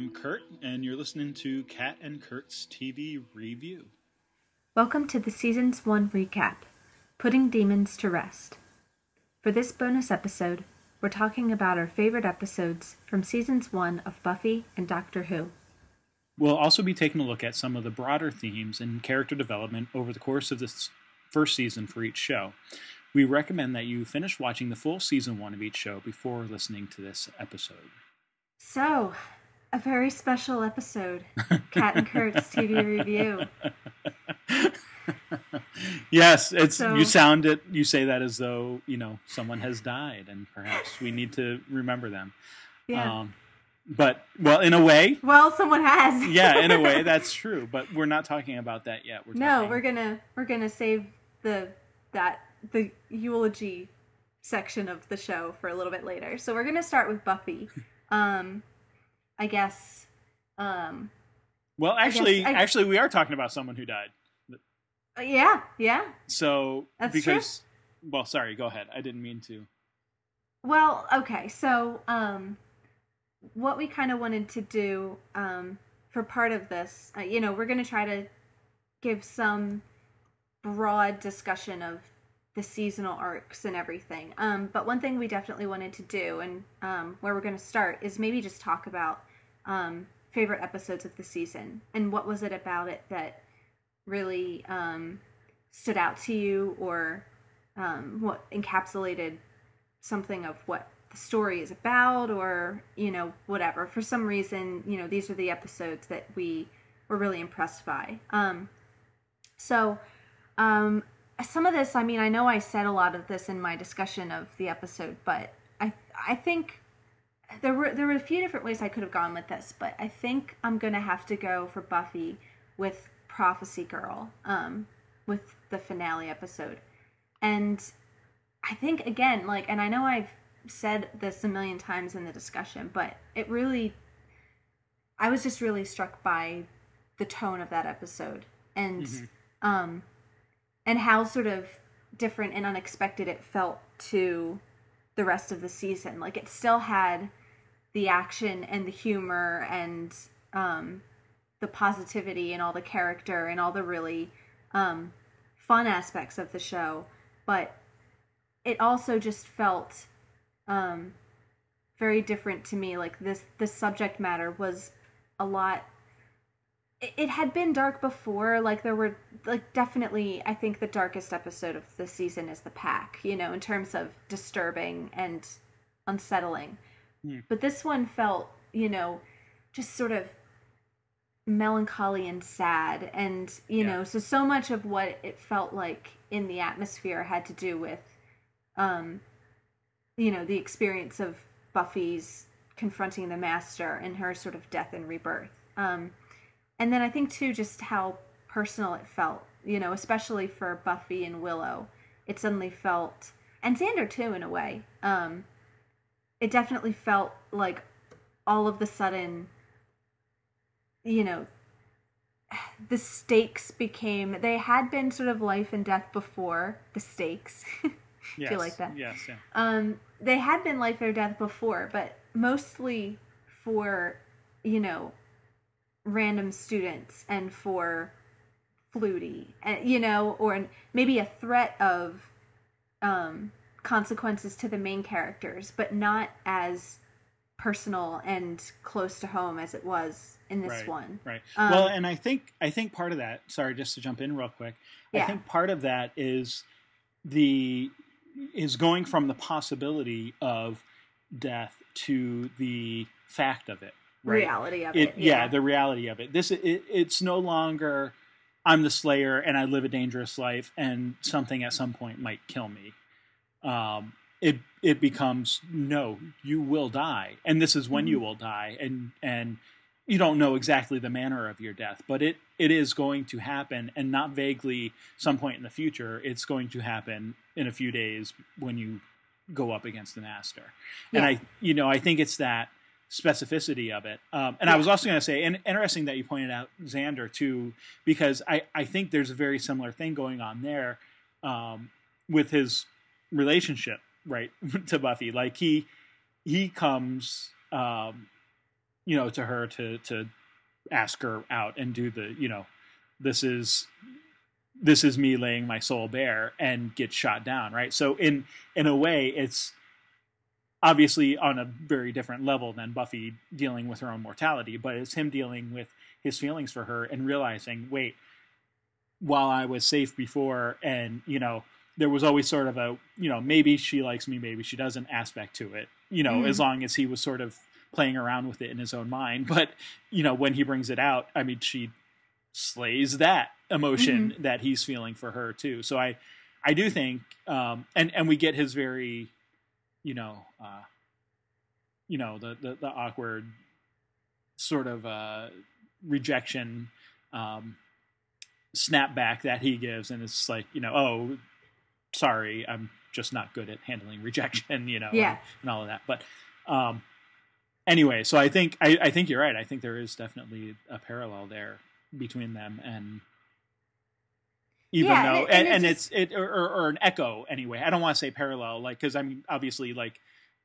I'm Kurt, and you're listening to Kat and Kurt's TV Review. Welcome to the Season's 1 recap Putting Demons to Rest. For this bonus episode, we're talking about our favorite episodes from Seasons 1 of Buffy and Doctor Who. We'll also be taking a look at some of the broader themes and character development over the course of this first season for each show. We recommend that you finish watching the full season one of each show before listening to this episode. So, a very special episode Cat and Kurt's TV review. yes, it's So- you sound it. You say that as though you know someone has died, and perhaps we need to remember them. Yeah. Um, but well, in a way, well, someone has. yeah, in a way, that's true. But we're not talking about that yet. We're no, talking, we're gonna we're gonna save the that the eulogy section of the show for a little bit later. So we're gonna start with Buffy. Um, I guess. Um, Well, actually, I- actually, we are talking about someone who died. uh, yeah, yeah. So That's because, well, sorry, go ahead. I didn't mean to. Well, okay. So, um, what we kind of wanted to do um, for part of this, uh, you know, we're going to try to give some broad discussion of the seasonal arcs and everything. Um, but one thing we definitely wanted to do, and um, where we're going to start, is maybe just talk about um, favorite episodes of the season? And what was it about it that really um, stood out to you or um, what encapsulated something of what the story is about or you know whatever? For some reason you know these are the episodes that we were really impressed by. Um so um some of this i mean i know i said a lot of this in my discussion of the episode but i i think there were there were a few different ways i could have gone with this but i think i'm gonna have to go for buffy with prophecy girl um with the finale episode and I think again, like, and I know I've said this a million times in the discussion, but it really, I was just really struck by the tone of that episode and, Mhm. um, and how sort of different and unexpected it felt to the rest of the season. Like, it still had the action and the humor and, um, the positivity and all the character and all the really, um, fun aspects of the show, but it also just felt um, very different to me. Like this, this subject matter was a lot. It, it had been dark before. Like there were, like definitely, I think the darkest episode of the season is the pack. You know, in terms of disturbing and unsettling. Hmm. But this one felt, you know, just sort of melancholy and sad and you Yeah. know so so much of what it felt like in the atmosphere had to do with um you know the experience of buffy's confronting the master and her sort of death and rebirth um and then i think too just how personal it felt you know especially for buffy and willow it suddenly felt and xander too in a way um it definitely felt like all of the sudden you know the stakes became they had been sort of life and death before the stakes Yes, like that? Yes, yeah. um they had been life or death before but mostly for you know random students and for flutie and you know or maybe a threat of um consequences to the main characters but not as personal and close to home as it was in this right, one Right. Um, well, and I think I think part of that. Sorry, just to jump in real quick. I think part of that is the is going from the possibility of death to the fact of it. Right. reality of it, it, yeah. the reality of it this it, it's no longer i'm the slayer and i live a dangerous life and something at some point might kill me um it it becomes no you will die. And this is when you Mhm. will die. And and you don't know exactly the manner of your death but it it is going to happen and not vaguely some point in the future it's going to happen in a few days when you go up against the master. And i you know i think it's that specificity of it. Um, and I was also going to say, and interesting that you pointed out Xander too, because I, I think there's a very similar thing going on there um, with his relationship, right, to Buffy. Like he he comes um, you know, to her to to ask her out and do the, you know, this is this is me laying my soul bare and get shot down, right? So in in a way, it's obviously on a very different level than Buffy dealing with her own mortality, but it's him dealing with his feelings for her and realizing, wait, while I was safe before, and you know, there was always sort of a, you know, maybe she likes me, maybe she doesn't aspect to it, you know, mm. as long as he was sort of playing around with it in his own mind. But you know, when he brings it out, I mean, she slays that emotion mm-hmm. that he's feeling for her too. So I, I do think, um, and and we get his very, you know, uh, you know, the, the the awkward sort of uh, rejection um, snapback that he gives, and it's like, you know, oh, sorry, I'm just not good at handling rejection, you know, yeah. and, and all of that. But um, anyway, so I think I, I think you're right. I think there is definitely a parallel there between them and even yeah, though and, and, and, it's, it's it or, or, an echo anyway i don't want to say parallel like because I'm obviously like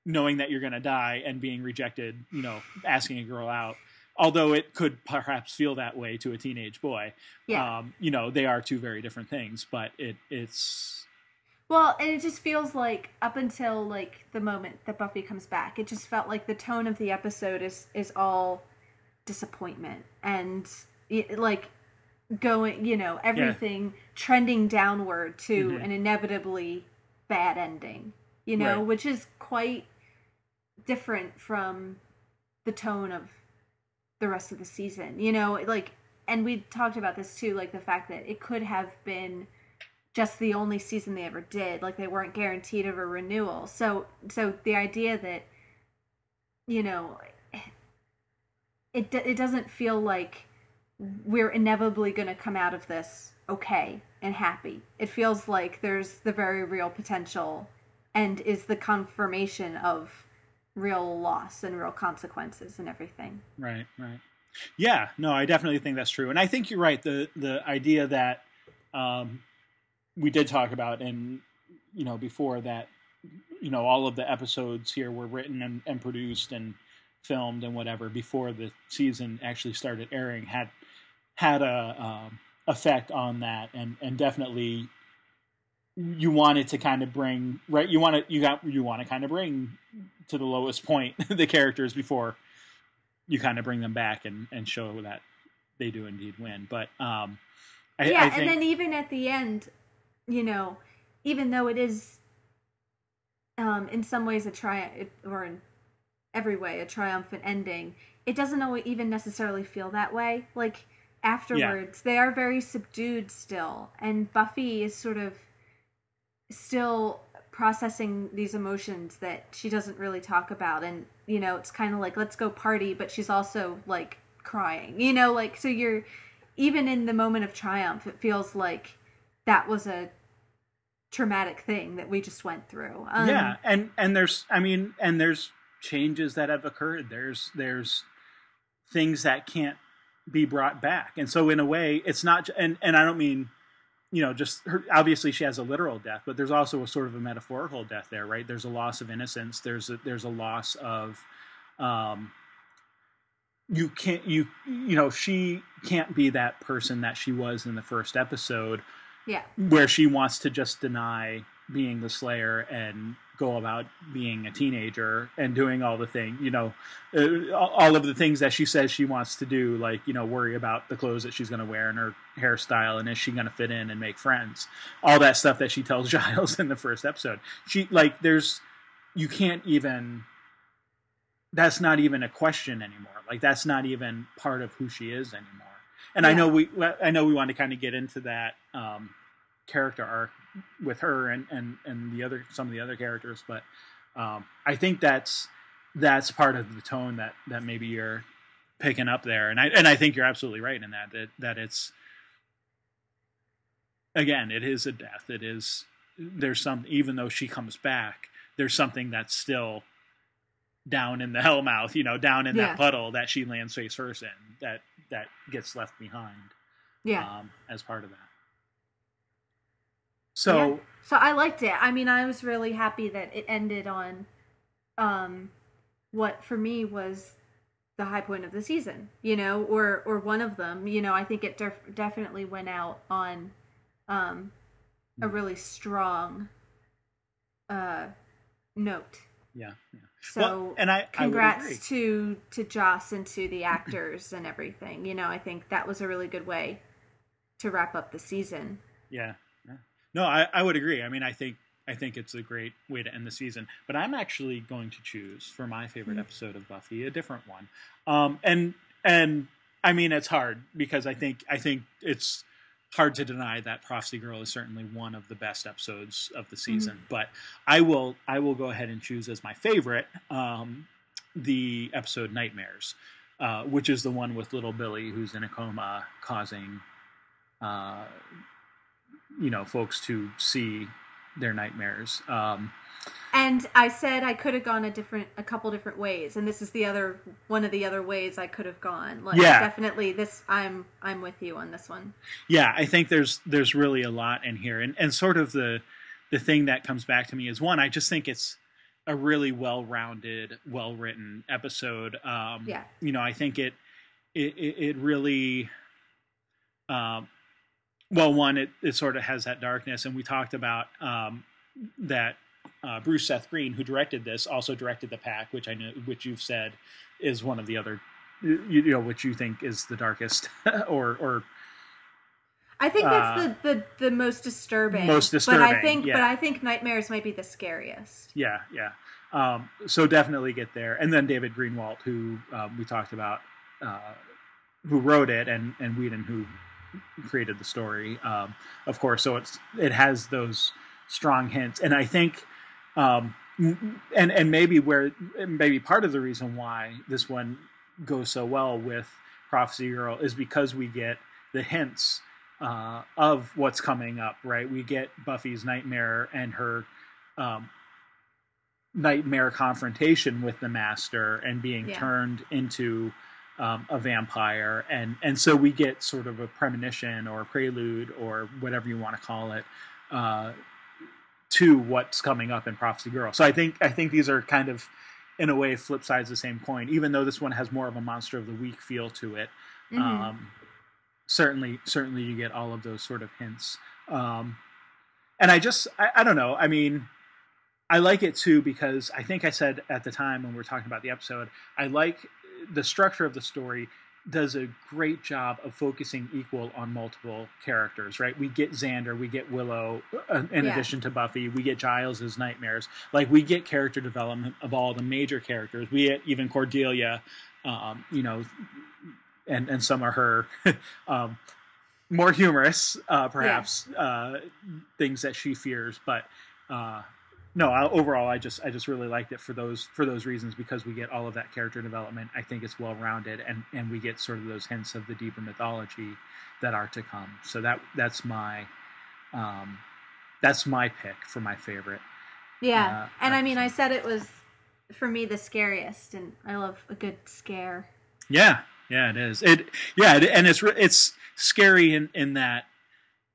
knowing that you're going to die and being rejected you know asking a girl out although it could perhaps feel that way to a teenage boy yeah. um, you know they are two very different things but it it's well and it just feels like up until like the moment that buffy comes back it just felt like the tone of the episode is is all disappointment and like going, you know, everything yeah. trending downward to mm-hmm. an inevitably bad ending, you know, right. which is quite different from the tone of the rest of the season. You know, like and we talked about this too, like the fact that it could have been just the only season they ever did, like they weren't guaranteed of a renewal. So so the idea that you know it it doesn't feel like we're inevitably going to come out of this okay and happy. It feels like there's the very real potential and is the confirmation of real loss and real consequences and everything. Right, right. Yeah, no, I definitely think that's true. And I think you're right. The the idea that um, we did talk about and you know before that you know all of the episodes here were written and, and produced and filmed and whatever before the season actually started airing had had a um, effect on that, and and definitely you wanted to kind of bring right. You want to you got you want to kind of bring to the lowest point the characters before you kind of bring them back and and show that they do indeed win. But um, I, yeah, I think, and then even at the end, you know, even though it is um, in some ways a triumph, or in every way a triumphant ending, it doesn't even necessarily feel that way. Like afterwards. Yeah. They are very subdued still, and Buffy is sort of still processing these emotions that she doesn't really talk about and you know it's kind of like let's go party but she's also like crying you know like so you're even in the moment of triumph it feels like that was a traumatic thing that we just went through um, yeah and and there's i mean and there's changes that have occurred there's there's things that can't be brought back. And so in a way, it's not and and I don't mean you know just her, obviously she has a literal death, but there's also a sort of a metaphorical death there, right? There's a loss of innocence. There's a, there's a loss of um you can't you you know she can't be that person that she was in the first episode yeah where she wants to just deny being the slayer and go about being a teenager and doing all the thing, you know, uh, all of the things that she says she wants to do, like you know, worry about the clothes that she's going to wear and her hairstyle, and is she going to fit in and make friends? All that stuff that she tells Giles in the first episode. She like there's you can't even. That's not even a question anymore. Like that's not even part of who she is anymore. And yeah. I know we, I know we want to kind of get into that um, character arc with her and and and the other some of the other characters, but um, I think that's that's part of the tone that that maybe you're picking up there, and I and I think you're absolutely right in that that that it's again it is a death. It is there's some even though she comes back, there's something that's still down in the hellmouth, you know, down in yeah. that puddle that she lands face first in that that gets left behind. Yeah. Um, as part of that. So yeah. so I liked it. I mean, I was really happy that it ended on um what for me was the high point of the season, you know, or or one of them. You know, I think it def- definitely went out on um, a really strong uh, note. Yeah. yeah. So well, and I congrats I to to Joss and to the actors and everything. You know, I think that was a really good way to wrap up the season. Yeah. No, I, I would agree. I mean, I think I think it's a great way to end the season. But I'm actually going to choose for my favorite Mm-hmm. episode of Buffy a different one. Um, and and I mean, it's hard because I think I think it's hard to deny that Prophecy Girl is certainly one of the best episodes of the season. But I will I will go ahead and choose as my favorite um, the episode Nightmares, uh, which is the one with little Billy who's in a coma, causing uh, you know folks to see their nightmares. Um, And I said I could have gone a different, a couple different ways, and this is the other one of the other ways I could have gone. Like, Yeah. definitely, this I'm I'm with you on this one. yeah, I think there's there's really a lot in here, and and sort of the the thing that comes back to me is one, I just think it's a really well rounded, well written episode. Um, Yeah. you know, I think it it it, it really. Um, well, one, it, it sort of has that darkness, and we talked about um, that uh, Bruce Seth Green, who directed this, also directed the Pack, which I know, which you've said is one of the other, you, you know, which you think is the darkest, or or I think that's Uh, the, the the most disturbing. most disturbing. But I think, yeah. but I think Nightmares might be the scariest. yeah, yeah. Um, so definitely get there, and then David Greenwalt, who um, we talked about, uh, who wrote it, and and Whedon, who created the story, um, of course. So it's it has those strong hints, and I think, um, and and maybe where maybe part of the reason why this one goes so well with Prophecy Girl is because we get the hints uh, of what's coming up. Right, we get Buffy's nightmare and her. Um, nightmare confrontation with the master and being Yeah. turned into um, a vampire and and so we get sort of a premonition or a prelude or whatever you want to call it uh, to what's coming up in prophecy girl. So i think i think these are kind of in a way flip sides of the same coin even though this one has more of a monster of the week feel to it. Mhm. um, certainly certainly you get all of those sort of hints. Um, and i just I, I don't know i mean i like it too because i think i said at the time when we were talking about the episode i like the structure of the story does a great job of focusing equal on multiple characters right we get xander we get willow uh, in Yeah. addition to buffy we get giles's nightmares like we get character development of all the major characters we get even cordelia um, you know and and some are her um, more humorous, uh, perhaps uh, things that she fears. But uh, no, I, overall, I just I just really liked it for those for those reasons because we get all of that character development. I think it's well rounded, and and we get sort of those hints of the deeper mythology that are to come. So that that's my um, that's my pick for my favorite. Yeah, uh, and I mean, I said it was for me the scariest, and I love a good scare. Yeah, yeah, it is. It yeah, and it's it's scary in in that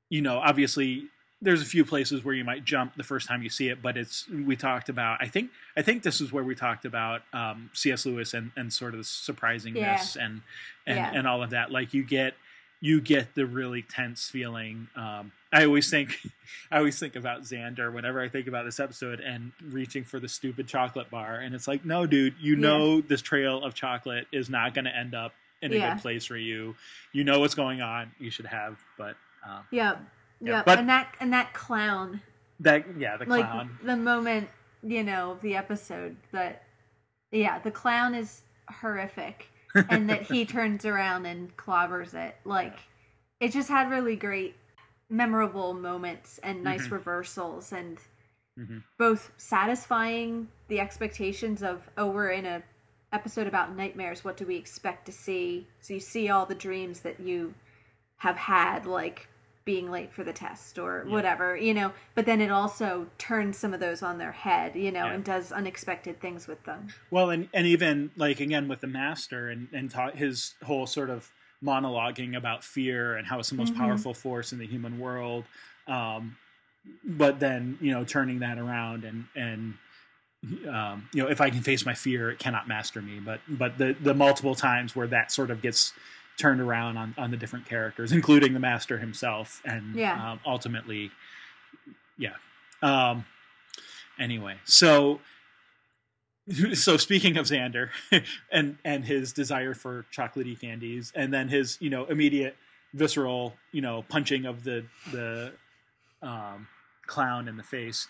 you know obviously there's a few places where you might jump the first time you see it, but it's we talked about. I think I think this is where we talked about um, C.S. Lewis and and sort of the surprisingness and and Yeah. and all of that. Like you get you get the really tense feeling. Um, I always think, I always think about Xander whenever I think about this episode and reaching for the stupid chocolate bar, and it's like, no, dude, you Yeah. know this trail of chocolate is not going to end up in a Yeah. good place for you. You know what's going on. You should have, but um, Yep, Yeah, but- and that and that clown, that yeah, the clown. like the moment you know of the episode that, yeah, the clown is horrific, and that he turns around and clobbers it. Like, it just had really great, memorable moments and nice Mhm. reversals and. Mhm. both satisfying the expectations of oh we're in a episode about nightmares what do we expect to see so you see all the dreams that you have had like being late for the test or Yeah. whatever you know but then it also turns some of those on their head you know Yeah. and does unexpected things with them Well, and and even like again with the master and and ta- his whole sort of monologuing about fear and how it's the most Mhm. powerful force in the human world. Um, but then you know turning that around and and um, you know, if I can face my fear, it cannot master me. But but the the multiple times where that sort of gets turned around on on the different characters, including the master himself, and Yeah. um, ultimately, yeah. Um, anyway, so so speaking of Xander and and his desire for chocolatey candies, and then his you know immediate visceral you know punching of the the um, clown in the face.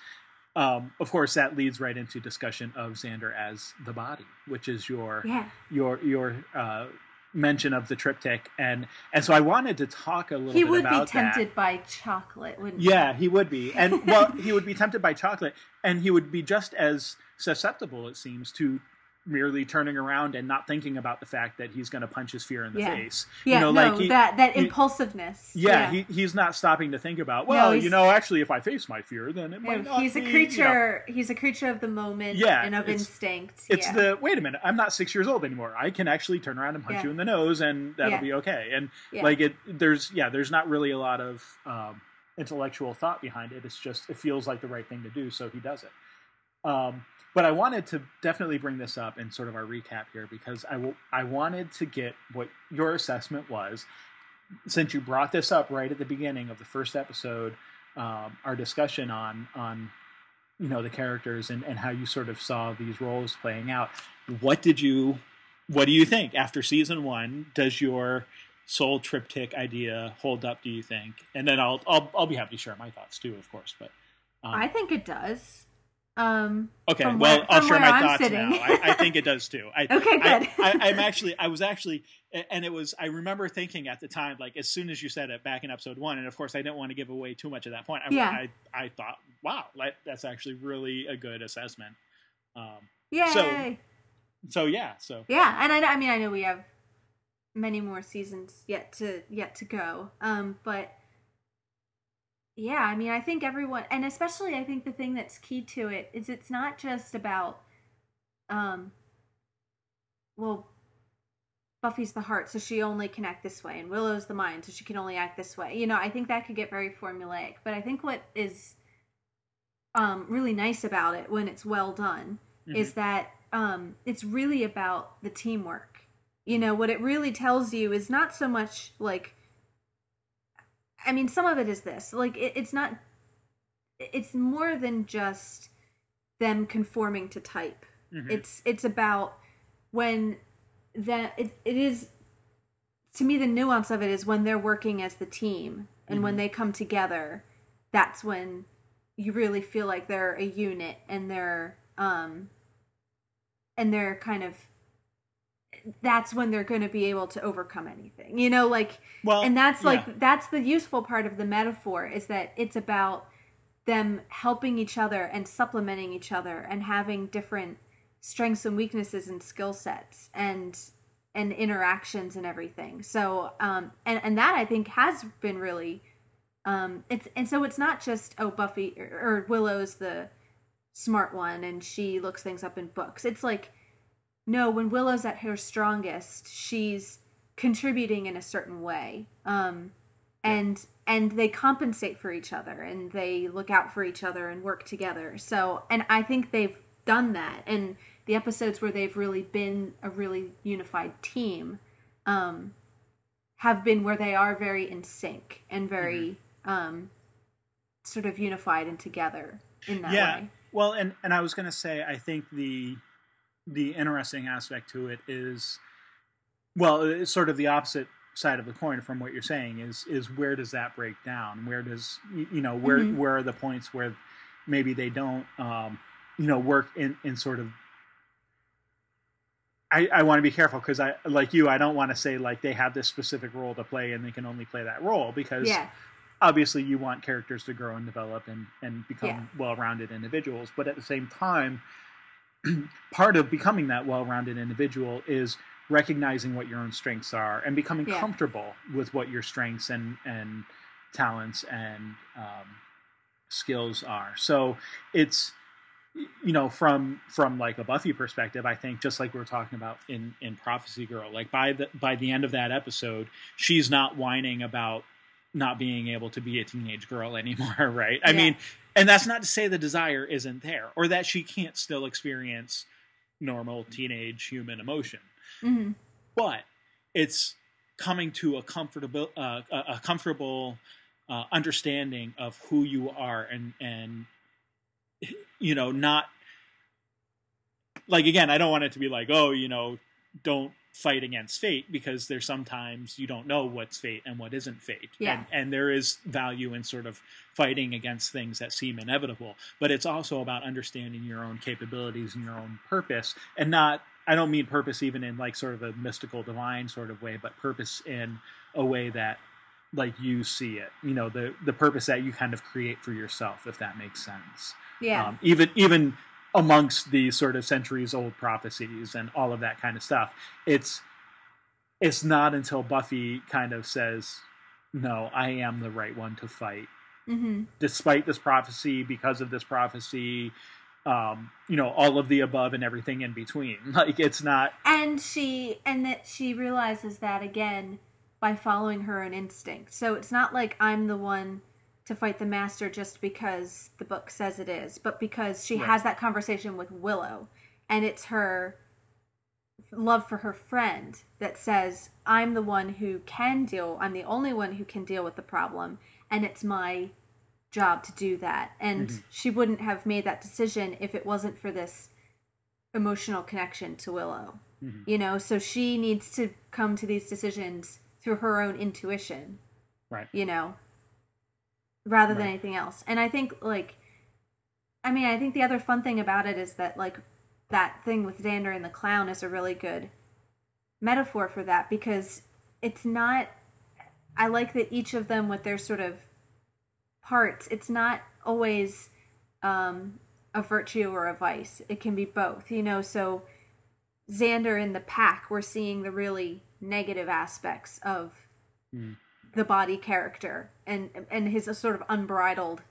Um, of course, that leads right into discussion of Xander as the body, which is your Yeah. your your uh, mention of the triptych, and and so I wanted to talk a little He bit would be about that. tempted by chocolate, wouldn't Yeah, he would be, and well, he would be tempted by chocolate, and he would be just as susceptible, it seems, to merely turning around and not thinking about the fact that he's going to punch his fear in the Yeah. face. Yeah, you know, no, like he, that that he- impulsiveness. yeah, He, he's not stopping to think about. Well, he's- you know, actually, if I face my fear, then it No, might not he's a be, you know." creature. He's a creature of the moment Yeah, and of it's- instinct. It's yeah. the wait a minute. I'm not six years old anymore. I can actually turn around and punch Yeah. you in the nose, and that'll Yeah. be okay. And Yeah. like it, there's yeah, there's not really a lot of um, intellectual thought behind it. It's just it feels like the right thing to do, so he does it. Um, but I wanted to definitely bring this up in sort of our recap here because I w- I wanted to get what your assessment was since you brought this up right at the beginning of the first episode, um, our discussion on on you know the characters and, and how you sort of saw these roles playing out. What did you what do you think after season one? Does your soul triptych idea hold up? Do you think? And then I'll I'll I'll be happy to share my thoughts too, of course. But um, I think it does. Um, okay, well where- I'll share my I'm thoughts sitting. now. I, I think it does too. I, okay, good. I, I'm actually, I was actually, and it was, I remember thinking at the time, like as soon as you said it back in episode one, and of course I didn't want to give away too much at that point. I, Yeah. I, I thought, wow, like, that's actually really a good assessment. Um, Yay! so yeah, so yeah, and I, I mean, I know we have many more seasons yet to yet to go. Um, but yeah, I mean, I think everyone, and especially I think the thing that's key to it is it's not just about, um, well, Buffy's the heart, so she only can act this way, and Willow's the mind, so she can only act this way. You know, I think that could get very formulaic, but I think what is um, really nice about it when it's well done mhm. is that um, it's really about the teamwork. You know, what it really tells you is not so much like, I mean, some of it is this. Like, it, it's not, it's more than just them conforming to type. Mhm. It's it's about when that it, it is to me the nuance of it is when they're working as the team and when Mhm. they come together that's when you really feel like they're a unit and they're um and they're kind of that's when they're going to be able to overcome anything you know like well, and that's yeah. like that's the useful part of the metaphor is that it's about them helping each other and supplementing each other and having different strengths and weaknesses and skill sets and and interactions and everything so um and and that i think has been really um it's and so it's not just oh buffy or, or willow's the smart one and she looks things up in books it's like no when willow's at her strongest she's contributing in a certain way. Um and and they compensate for each other and they look out for each other and work together. So and i think they've done that and the episodes where they've really been a really unified team um have been where they are very in sync and very um sort of unified and together in that yeah. way. Well, and and I was going to say, I think the the interesting aspect to it is, well, it's sort of the opposite side of the coin from what you're saying is is where does that break down? Where does you know where Mhm. where are the points where maybe they don't um, you know work in in sort of I, I want to be careful because I like you I don't want to say like they have this specific role to play and they can only play that role because yeah obviously you want characters to grow and develop and, and become Yeah. well-rounded individuals but at the same time part of becoming that well-rounded individual is recognizing what your own strengths are and becoming Yeah. comfortable with what your strengths and and talents and um, skills are so it's you know from from like a buffy perspective i think just like we were talking about in in prophecy girl like by the by the end of that episode she's not whining about not being able to be a teenage girl anymore right i Yeah. mean and that's not to say the desire isn't there or that she can't still experience normal teenage human emotion. Hmm but it's coming to a comfortable uh, a comfortable uh, understanding of who you are and and you know not like again i don't want it to be like oh you know don't fight against fate because there's sometimes you don't know what's fate and what isn't fate Yeah. and, and there is value in sort of fighting against things that seem inevitable but it's also about understanding your own capabilities and your own purpose and not i don't mean purpose even in like sort of a mystical divine sort of way but purpose in a way that like you see it you know the the purpose that you kind of create for yourself if that makes sense Yeah. um, even even amongst the sort of centuries old prophecies and all of that kind of stuff it's it's not until buffy kind of says no i am the right one to fight. Hmm despite this prophecy because of this prophecy um you know all of the above and everything in between. Like it's not and she and that she realizes that again by following her own instinct. So it's not like i'm the one to fight the master just because the book says it is but because she Right. has that conversation with willow and it's her love for her friend that says i'm the one who can deal i'm the only one who can deal with the problem and it's my job to do that and Mhm. she wouldn't have made that decision if it wasn't for this emotional connection to willow Mhm. you know so she needs to come to these decisions through her own intuition right you know rather than anything else. And i think like i mean i think the other fun thing about it is that like that thing with xander and the clown is a really good metaphor for that because it's not i like that each of them with their sort of parts it's not always um a virtue or a vice. It can be both you know? So xander in the pack we're seeing the really negative aspects of Mm. The body character and and his sort of unbridled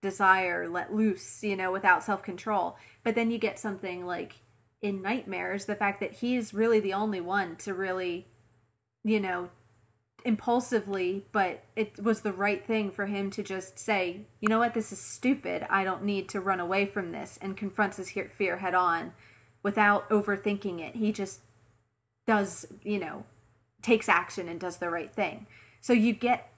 desire let loose you know without self-control. But then you get something like in nightmares the fact that he's really the only one to really you know impulsively but it was the right thing for him to just say you know what? This is stupid. I don't need to run away from this and confronts his fear head on without overthinking it. He just does you know takes action and does the right thing so you get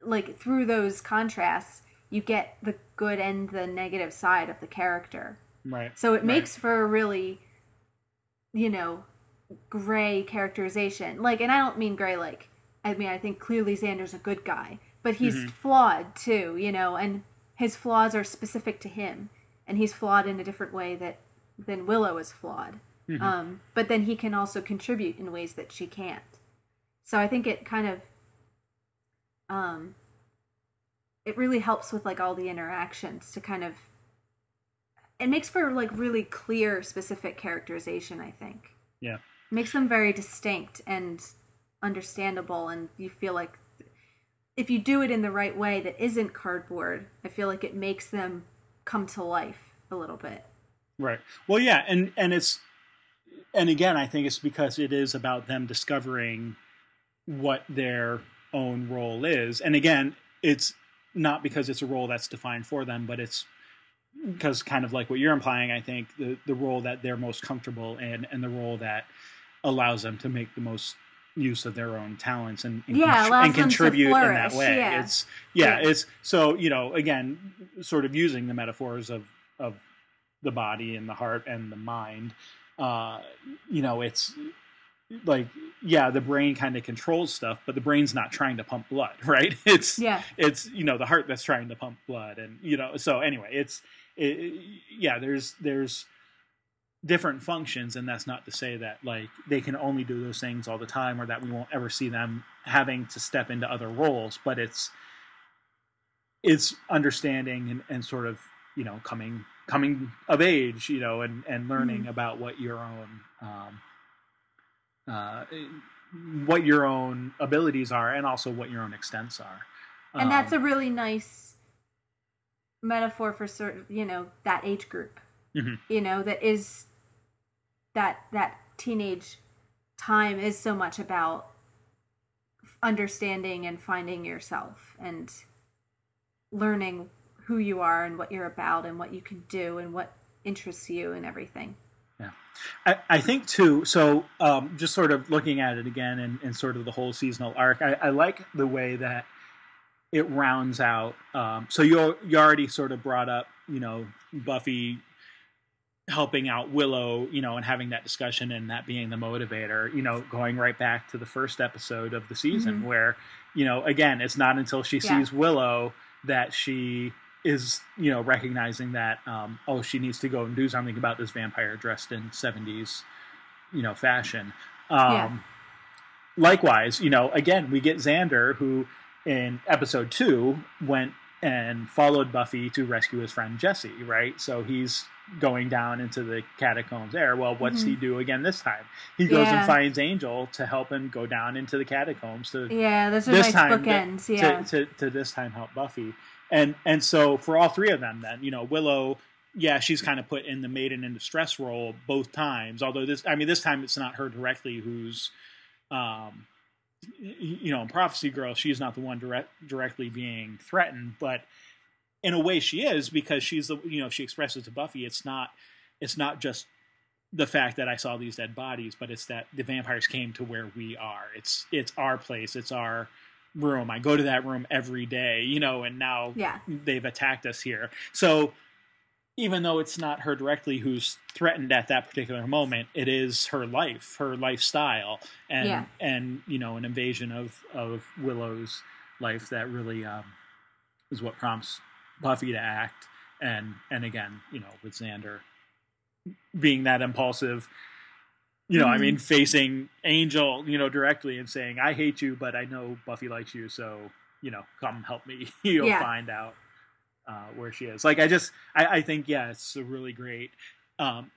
like through those contrasts you get the good and the negative side of the character right so it Right. makes for a really, you know, gray characterization. Like, and I don't mean gray like, I mean, I think clearly Xander's a good guy, but he's Mhm. flawed too, you know, and his flaws are specific to him, and he's flawed in a different way that than Willow is flawed. Mhm. Um, but then he can also contribute in ways that she can't. So I think it kind of, um, it really helps with like all the interactions to kind of it makes for like really clear specific characterization i think. Yeah. Makes them very distinct and understandable and you feel like if you do it in the right way that isn't cardboard i feel like it makes them come to life a little bit. Right. Well, yeah, and and it's and again, I think it's because it is about them discovering what their own role is, and again, it's not because it's a role that's defined for them, but it's because kind of like what you're implying. I think the the role that they're most comfortable in, and the role that allows them to make the most use of their own talents and and, Yeah, allows and contribute in that way. yeah. It's yeah, Yeah. it's so you know again, sort of using the metaphors of of the body and the heart and the mind. Uh, you know, it's like yeah, the brain kind of controls stuff, but the brain's not trying to pump blood, right? It's yeah it's you know the heart that's trying to pump blood, and you know so anyway, it's it, yeah, there's there's different functions, and that's not to say that like they can only do those things all the time, or that we won't ever see them having to step into other roles, but it's it's understanding and, and sort of you know coming coming of age you know and and learning Mhm. about what your own um uh what your own abilities are and also what your own extents are and that's a Um, really nice metaphor for certain, you know that age group Mhm. you know that is that that teenage time is so much about understanding and finding yourself and learning who you are and what you're about and what you can do and what interests you and everything. I, I think too. So um, just sort of looking at it again and, and sort of the whole seasonal arc, I, I like the way that it rounds out. Um, so you you already sort of brought up, you know, Buffy helping out Willow, you know, and having that discussion and that being the motivator, you know, going right back to the first episode of the season mm-hmm. where, you know, again, it's not until she yeah. sees Willow that she is, you know, recognizing that um, oh, she needs to go and do something about this vampire dressed in 70s, you know, fashion. Um, yeah. likewise, you know, again, we get Xander who in episode 2 went and followed Buffy to rescue his friend Jesse, right? So he's going down into the catacombs there. Well, what's mm-hmm. he do again this time? He goes yeah. and finds Angel to help him go down into the catacombs to yeah, those are this nice time bookends. To, yeah, to, to, to this time help Buffy, and and so for all three of them, then you know Willow. Yeah, she's kind of put in the maiden in distress role both times. Although this, I mean, this time it's not her directly who's, um, you know, in Prophecy Girl, she's not the one direct, directly being threatened, but in a way she is because she's the you know she expresses to Buffy it's not it's not just the fact that I saw these dead bodies, but it's that the vampires came to where we are. It's it's our place. It's our room. I go to that room every day, you know, and now yeah. they've attacked us here. So even though it's not her directly who's threatened at that particular moment, it is her life, her lifestyle, and yeah. and you know an invasion of of Willow's life that really um, is what prompts Buffy to act, and and again, you know, with Xander being that impulsive, you know, mm-hmm. I mean, facing Angel, you know, directly and saying, "I hate you, but I know Buffy likes you, so you know, come help me. You'll yeah. find out uh, where she is." Like, I just, I, I think, yeah, it's a really great. Um,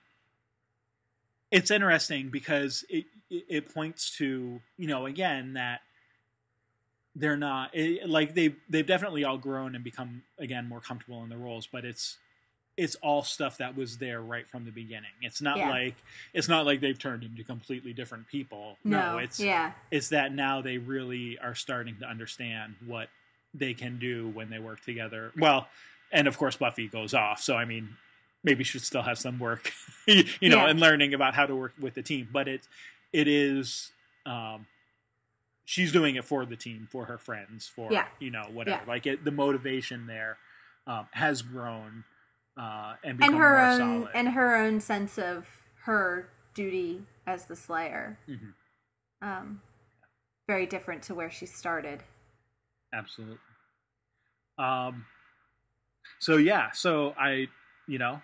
it's interesting because it, it, it points to, you know, again that they're not it, like they've they've definitely all grown and become again more comfortable in their roles but it's it's all stuff that was there right from the beginning it's not yeah. like it's not like they've turned into completely different people no, no it's yeah it's that now they really are starting to understand what they can do when they work together well and of course buffy goes off so i mean maybe she still have some work you know yeah. and learning about how to work with the team but it it is um she's doing it for the team, for her friends, for yeah. you know whatever. Like it, the motivation there um, has grown uh, and and her own solid. and her own sense of her duty as the Slayer. Mm-hmm. Um, very different to where she started. Absolutely. Um. So yeah, so I, you know,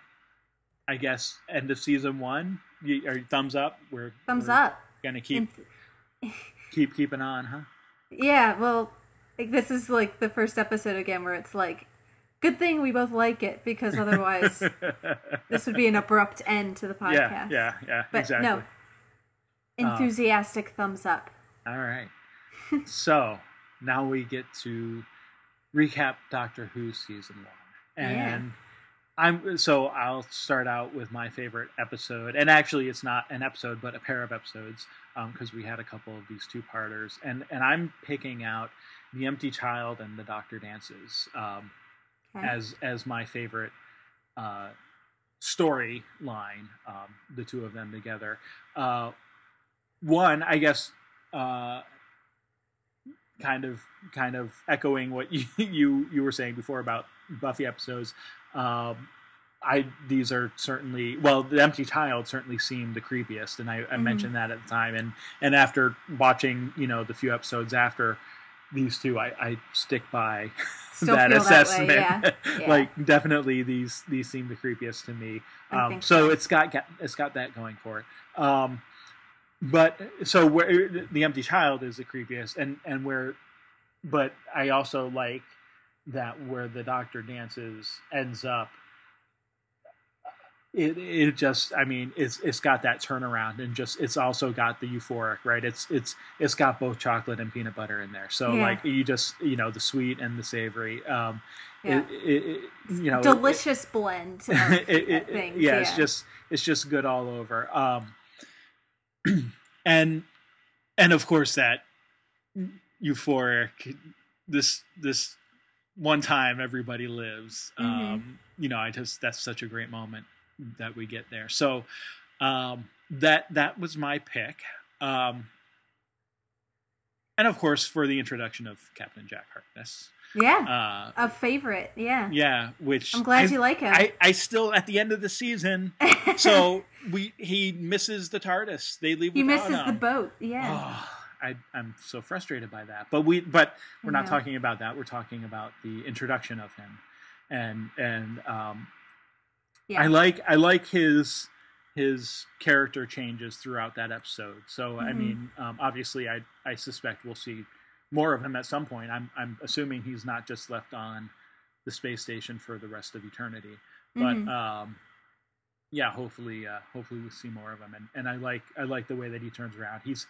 I guess end of season one. You, are thumbs up? We're thumbs we're up. Gonna keep. keep keeping on, huh? Yeah, well, like, this is like the first episode again where it's like, good thing we both like it because otherwise this would be an abrupt end to the podcast. Yeah, yeah, yeah. But exactly. no, enthusiastic um, thumbs up. All right. so now we get to recap Doctor Who season one, and yeah. I'm so I'll start out with my favorite episode, and actually it's not an episode but a pair of episodes because um, we had a couple of these two parters, and and I'm picking out the Empty Child and the Doctor Dances um, okay. as as my favorite uh, story line. Um, the two of them together. Uh, one, I guess, uh, kind of kind of echoing what you you, you were saying before about Buffy episodes. Um, I these are certainly well, the Empty Child certainly seemed the creepiest, and I, I mm-hmm. mentioned that at the time. And and after watching, you know, the few episodes after these two, I, I stick by that assessment. That yeah. Yeah. like definitely these these seem the creepiest to me. Um, so, so it's got it's got that going for it. Um, but so where the Empty Child is the creepiest, and and where, but I also like that where the Doctor dances ends up it it just I mean it's it's got that turnaround and just it's also got the euphoric right it's it's it's got both chocolate and peanut butter in there so yeah. like you just you know the sweet and the savory um yeah. It, it, it, you know delicious blend of things, yeah, yeah, it's just it's just good all over um and and of course that euphoric this this one time everybody lives. Mhm. Um, you know, I just that's such a great moment that we get there. So um, that that was my pick. Um, and of course, for the introduction of Captain Jack Harkness. Yeah, Uh, a favorite. Yeah, yeah, which I'm glad I, you like him. I, I still at the end of the season. So we he misses the TARDIS. They leave. he misses the boat. Yeah, Oh, I, I'm so frustrated by that. But we, but we're not talking about that. We're talking about the introduction of him, and and um, yeah, I like I like his his character changes throughout that episode. So I Mhm. mean, um, obviously, I I suspect we'll see more of him at some point. I'm I'm assuming he's not just left on the space station for the rest of eternity, but Mhm. um, yeah, hopefully, uh, hopefully we'll see more of him. And and I like I like the way that he turns around. He's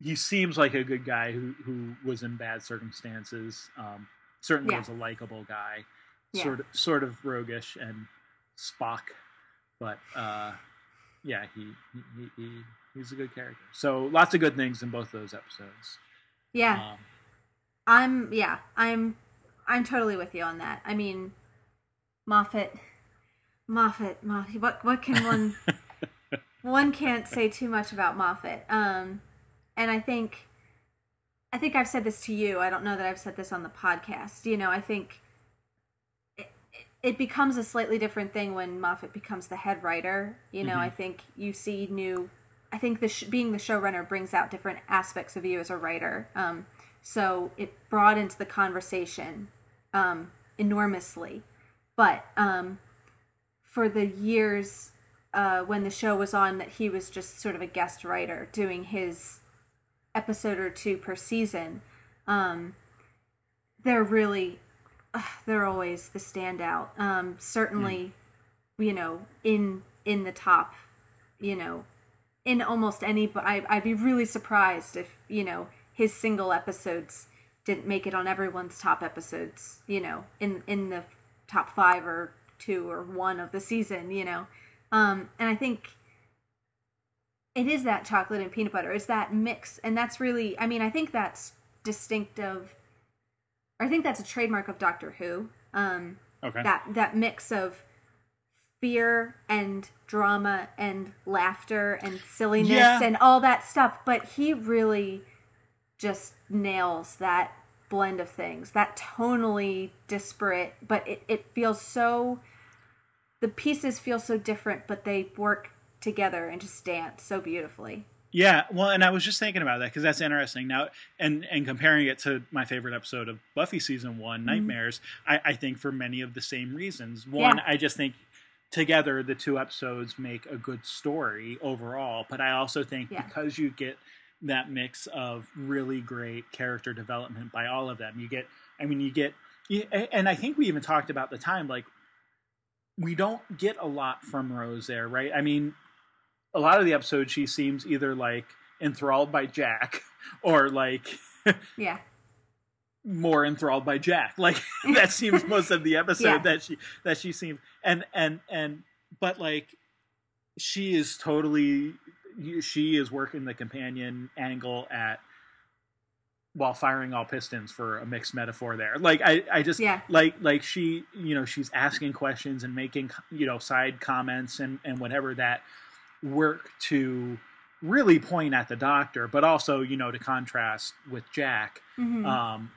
he seems like a good guy who who was in bad circumstances. Um, certainly Yeah. was a likable guy, Yeah. sort of sort of roguish and Spock, but uh, yeah, he, he he he's a good character. So lots of good things in both those episodes. yeah. Um, I'm yeah, I'm I'm totally with you on that. I mean, Moffat, Moffat, Moffat. What what can one one can't say too much about Moffat. Um, and I think I think I've said this to you. I don't know that I've said this on the podcast. You know, I think it, becomes a slightly different thing when Moffat becomes the head writer. You know, Mhm. I think you see new. I think the sh- being the showrunner brings out different aspects of you as a writer. Um, so it broadens the conversation um, enormously. But um, for the years uh, when the show was on, that he was just sort of a guest writer doing his episode or two per season. Um, they're really, ugh, they're always the standout. Um, certainly, you know, in in the top, you know, in almost any. But I, I'd be really surprised if you know his single episodes didn't make it on everyone's top episodes. You know, in in the top five or two or one of the season. You know, um, and I think it is that chocolate and peanut butter. It's that mix, and that's really. I mean, I think that's distinctive. I think that's a trademark of Doctor Who. Um, okay. that that mix of fear and drama and laughter and silliness Yeah. and all that stuff but he really just nails that blend of things that tonally disparate but it, it feels so the pieces feel so different but they work together and just dance so beautifully Yeah, well, and I was just thinking about that because that's interesting now, and and comparing it to my favorite episode of Buffy season one, mm-hmm. Nightmares. I, I think for many of the same reasons. One, Yeah. I just think together the two episodes make a good story overall, but I also think Yeah. because you get that mix of really great character development by all of them, you get. I mean, you get, and I think we even talked about the time like we don't get a lot from Rose there, right? I mean, a lot of the episodes she seems either like enthralled by Jack or like yeah more enthralled by Jack. Like that seems most of the episode Yeah. that she that she seems and and and but like she is totally she is working the companion angle at while firing all pistons for a mixed metaphor there like i i just Yeah. like like she you know she's asking questions and making you know side comments and and whatever that work to really point at the doctor but also you know to contrast with jack Mhm. um,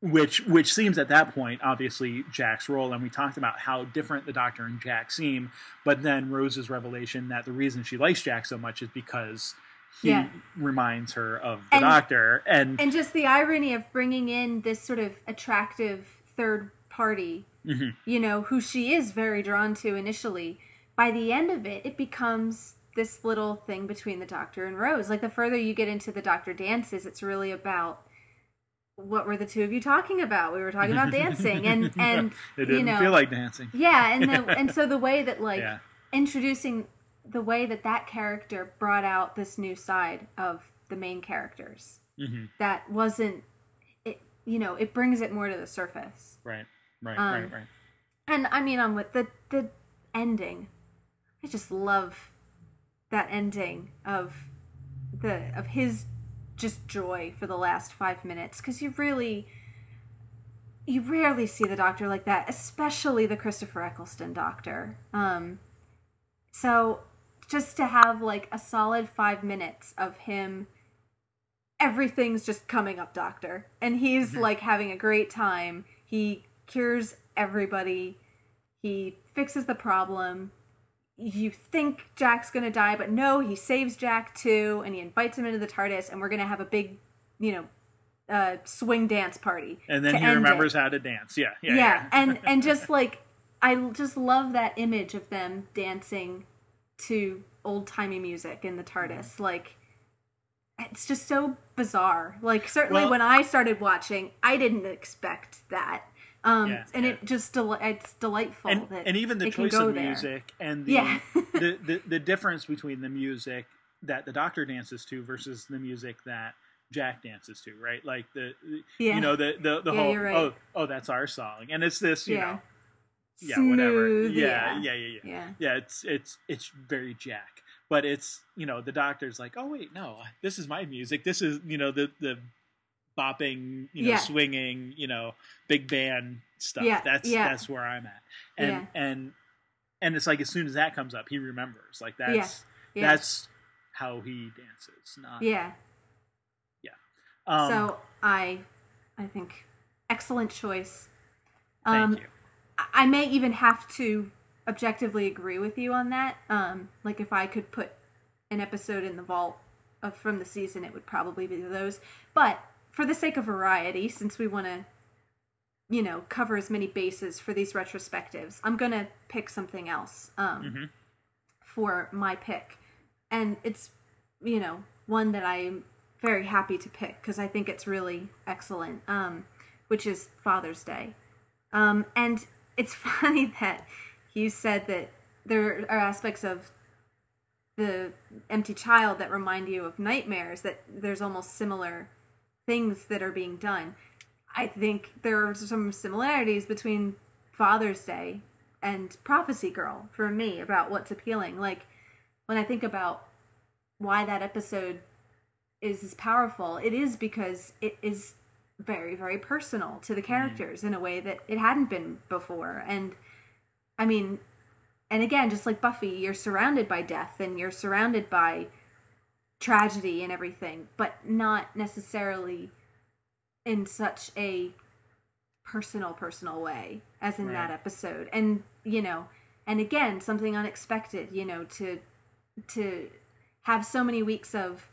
which which seems at that point obviously Jack's role, and we talked about how different the Doctor and Jack seem. But then Rose's revelation that the reason she likes Jack so much is because he Yeah. reminds her of the And- Doctor, and, and just the irony of bringing in this sort of attractive third party Mhm. you know who she is very drawn to initially by the end of it it becomes this little thing between the doctor and rose like the further you get into the doctor dances it's really about what were the two of you talking about we were talking about dancing and and it you didn't know feel like dancing. yeah and the and so the way that like Yeah. introducing the way that that character brought out this new side of the main characters hmm that wasn't it you know it brings it more to the surface Right, right, Um, right, right. and i mean i'm with the the ending i just love that ending of the of his just joy for the last five minutes because you really you rarely see the doctor like that, especially the Christopher Eccleston doctor. Um, so just to have like a solid five minutes of him, everything's just coming up, doctor, and he's mm-hmm. like having a great time. He cures everybody. He fixes the problem. You think Jack's gonna die, but no, he saves Jack too, and he invites him into the TARDIS, and we're gonna have a big, you know, uh, swing dance party. And then he remembers it. how to dance. Yeah, yeah, yeah. yeah. and and just like I just love that image of them dancing to old timey music in the TARDIS. Mm-hmm. Like it's just so bizarre. Like certainly well, when I started watching, I didn't expect that. Um, yeah, and yeah. it just del- it's delightful and, and even the choice of music there. and the, yeah. the, the the difference between the music that the Doctor dances to versus the music that Jack dances to, right? Like the, yeah. you know, the the, the whole right. oh oh that's our song, and it's this, you know, yeah, Smooth, whatever, yeah, yeah, yeah, yeah, yeah, yeah. It's it's it's very Jack, but it's you know the Doctor's like, oh wait, no, this is my music. This is you know the the bopping, you know, yeah. swinging, you know, big band stuff. Yeah, that's yeah. that's where I'm at. And and and it's like as soon as that comes up, he remembers. Like that's that's how he dances. Not yeah, yeah. Um, so I I think excellent choice. Um, thank you. I may even have to objectively agree with you on that. Um, like if I could put an episode in the vault of, from the season, it would probably be those. But for the sake of variety, since we want to, you know, cover as many bases for these retrospectives, I'm gonna pick something else um, mm-hmm. for my pick, and it's, you know, one that I'm very happy to pick because I think it's really excellent, um, which is Father's Day, um, and it's funny that you said that there are aspects of the empty child that remind you of nightmares that there's almost similar things that are being done. I think there are some similarities between Father's Day and Prophecy Girl for me about what's appealing. Like when I think about why that episode is as powerful, it is because it is very, very personal to the mm-hmm. characters mm. in a way that it hadn't been before. And I mean, and again, just like Buffy, you're surrounded by death and you're surrounded by tragedy and everything, but not necessarily in such a personal, personal way as in right. that episode. And, you know, and again, something unexpected, you know, to to have so many weeks of,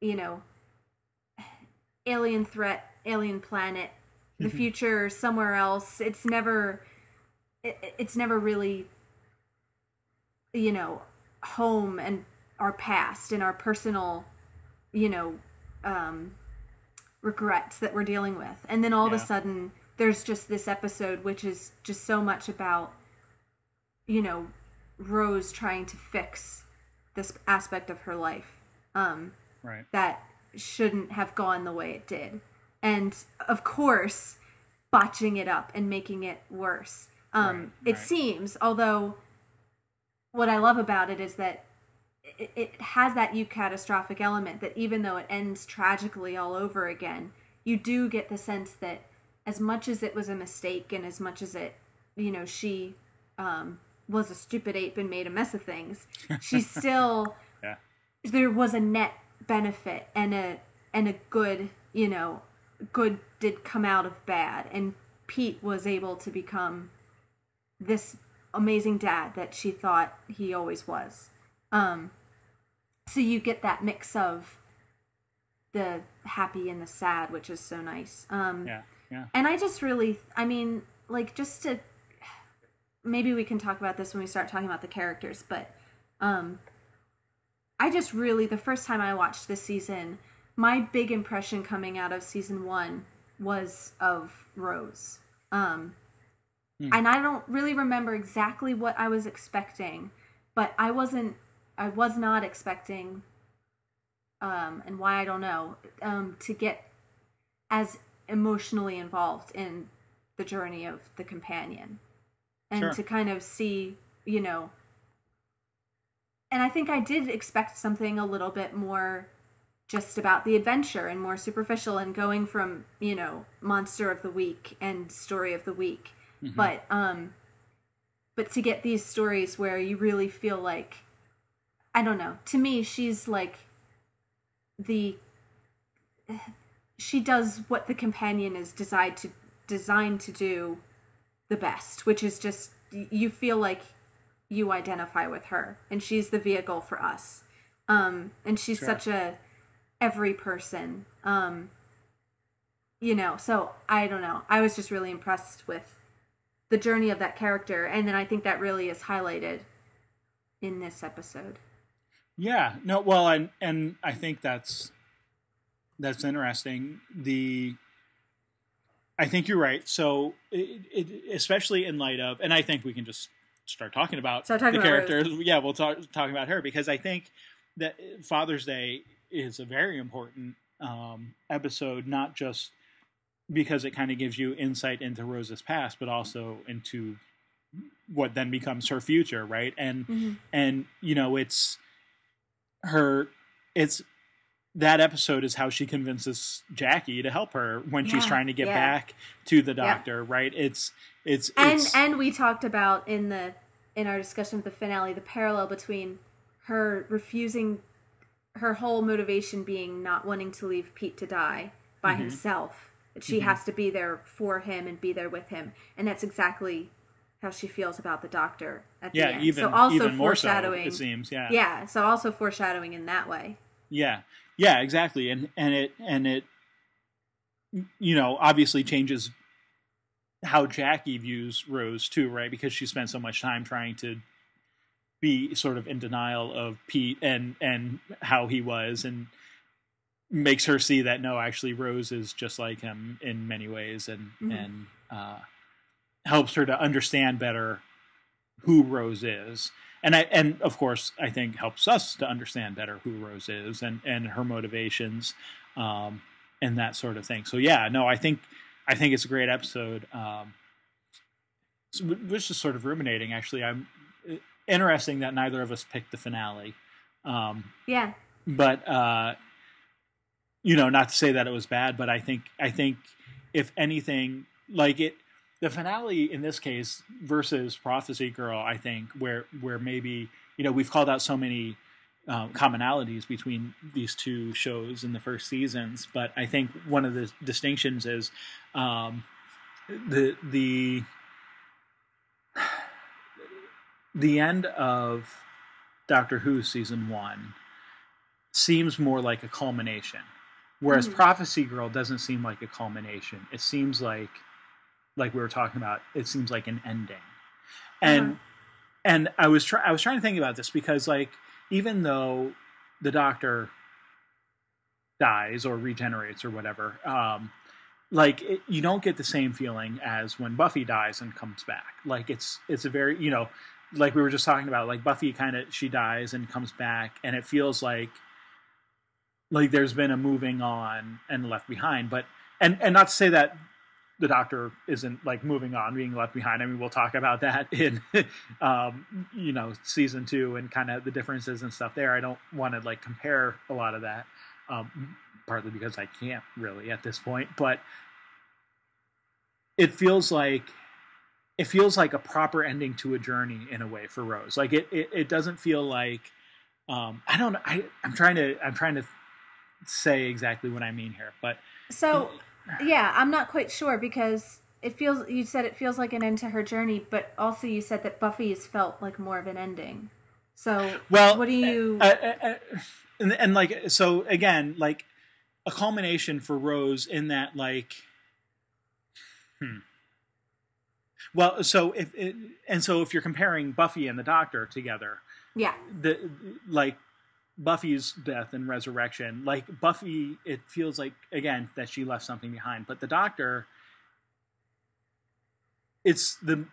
you know, alien threat, alien planet, the mm-hmm. future somewhere else. It's never it, it's never really you know, home and our past and our personal, you know, um, regrets that we're dealing with. And then all yeah. of a sudden, there's just this episode which is just so much about, you know, Rose trying to fix this aspect of her life. Um, right. That shouldn't have gone the way it did. And of course, botching it up and making it worse. Um, right, right. It seems, although what I love about it is that it, it has that eucatastrophic element that even though it ends tragically all over again, you do get the sense that as much as it was a mistake and as much as it, you know, she um, was a stupid ape and made a mess of things, she still yeah. there was a net benefit and a and a good, you know, good did come out of bad and Pete was able to become this amazing dad that she thought he always was. Um, so you get that mix of the happy and the sad, which is so nice. Um, yeah, yeah. And I just really, I mean, like, just to maybe we can talk about this when we start talking about the characters, but um, I just really, the first time I watched this season, my big impression coming out of season one was of Rose. Um, hmm. And I don't really remember exactly what I was expecting, but I wasn't I was not expecting, um, and why I don't know, um, to get as emotionally involved in the journey of the companion, and sure. to kind of see, you know, and I think I did expect something a little bit more just about the adventure and more superficial and going from you know monster of the week and story of the week Mhm. but um but to get these stories where you really feel like i don't know. To me she's like the she does what the companion is designed to designed to do the best which is just you feel like you identify with her and she's the vehicle for us. Um and she's Sure. such a every person. Um you know so i don't know. I was just really impressed with the journey of that character and then i think that really is highlighted in this episode Yeah, no, well, and and I think that's that's interesting. The I think you're right. So, it, it, especially in light of, and I think we can just start talking about Start talking the about character. Yeah, we'll talk talking about her because I think that Father's Day is a very important um, episode, not just because it kind of gives you insight into Rose's past, but also into what then becomes her future, right? And and you know it's her it's that episode is how she convinces Jackie to help her when she's trying to get yeah. back to the doctor, right? It's it's and it's and we talked about in the in our discussion of the finale the parallel between her refusing her whole motivation being not wanting to leave Pete to die by Mhm. himself that she Mhm. has to be there for him and be there with him and that's exactly how she feels about the doctor at the yeah, end even so also even more so foreshadowing it seems, yeah. yeah so also foreshadowing in that way Yeah. Yeah, exactly. And and it and it you know, obviously changes how Jackie views Rose too, right? Because she spent so much time trying to be sort of in denial of Pete and and how he was and makes her see that no, actually Rose is just like him in many ways and Mhm. and uh helps her to understand better who Rose is. And I and of course I think helps us to understand better who Rose is and and her motivations um and that sort of thing. So yeah, no, I think I think it's a great episode. Um so we're just sort of ruminating actually. I'm uh, interesting that neither of us picked the finale. Um yeah but uh you know not to say that it was bad but i think i think if anything like it the finale in this case versus prophecy girl i think where where maybe you know we've called out so many um, commonalities between these two shows in the first seasons but i think one of the distinctions is um the the the end of doctor who season one seems more like a culmination whereas Mhm. prophecy girl doesn't seem like a culmination it seems like like we were talking about it seems like an ending. And Uh-huh. and i was try- i was trying to think about this because like even though the doctor dies or regenerates or whatever um like it, you don't get the same feeling as when buffy dies and comes back. Like it's it's a very you know like we were just talking about like buffy kind of she dies and comes back and it feels like like there's been a moving on and left behind. But and and not to say that the doctor isn't like moving on being left behind. I mean we'll talk about that in um you know season two and kind of the differences and stuff there. I don't want to like compare a lot of that um partly because i can't really at this point but it feels like it feels like a proper ending to a journey in a way for rose. Like it it, it doesn't feel like um i don't i i'm trying to i'm trying to say exactly what i mean here but So, yeah, I'm not quite sure because it feels you said it feels like an end to her journey, but also you said that Buffy has felt like more of an ending. So, well what do you? uh, uh, uh, and, and like so again like a culmination for rose in that like hmm well so if it, and so if you're comparing buffy and the doctor together yeah, the like Buffy's death and resurrection, like Buffy, it feels like again that she left something behind, but the Doctor, it's the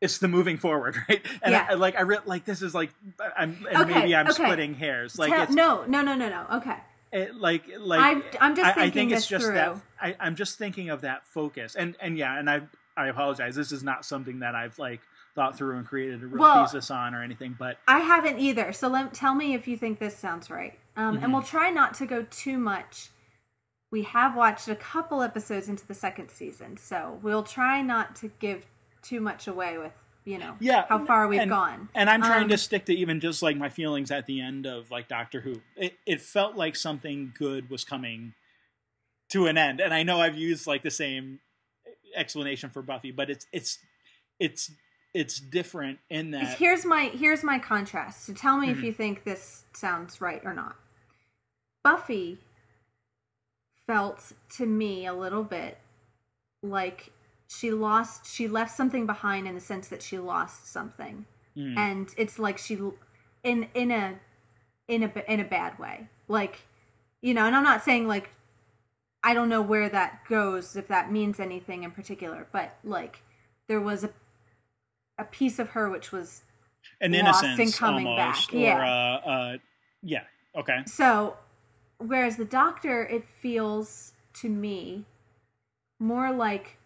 it's the moving forward, right? And Yeah. I, like I re- like this is like I'm and Okay, maybe I'm okay. splitting hairs, like Tell- it's no, no, no, no, no. Okay, it, like like I'm I'm just I, I thinking think this it's just through. that I, I'm just thinking of that focus, and and yeah, and I I apologize. This is not something that I've like thought through and created a real Well- thesis on or anything. But I haven't either. So let tell me if you think this sounds right. Um, Mhm. And we'll try not to go too much. We have watched a couple episodes into the second season, so we'll try not to give too much away with you know Yeah, how far we've and- gone. and I'm trying Um, to stick to even just like my feelings at the end of like Doctor Who. It, it felt like something good was coming to an end, and I know I've used like the same explanation for Buffy, but it's it's it's it's different in that. Here's my here's my contrast. So tell me if Mhm. you think this sounds right or not. Buffy felt to me a little bit like she lost she left something behind in the sense that she lost something. Mm. And it's like she in in a in a in a bad way. Like you know, and I'm not saying like I don't know where that goes if that means anything in particular, but like there was a a piece of her which was An lost innocence and coming almost, back, or yeah. uh, uh, yeah, okay, so whereas the doctor it feels to me more like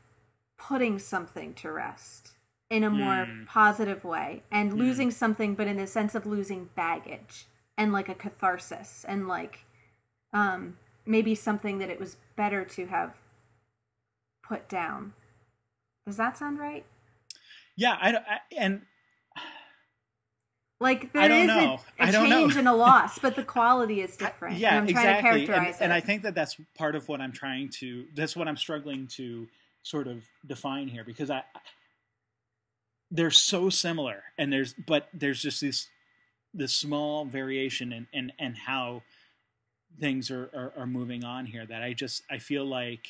putting something to rest in a more Hmm. positive way and Hmm. losing something but in the sense of losing baggage and like a catharsis and like um maybe something that it was better to have put down does that sound right yeah. I, don't- I and like there is a, a I don't know. change and a loss but the quality is different yeah, and i'm trying exactly. to characterize and, and I think that that's part of what I'm trying to. That's what I'm struggling to sort of define here because I they're so similar, and there's but there's just this this small variation in and and how things are, are are moving on here that I just I feel like.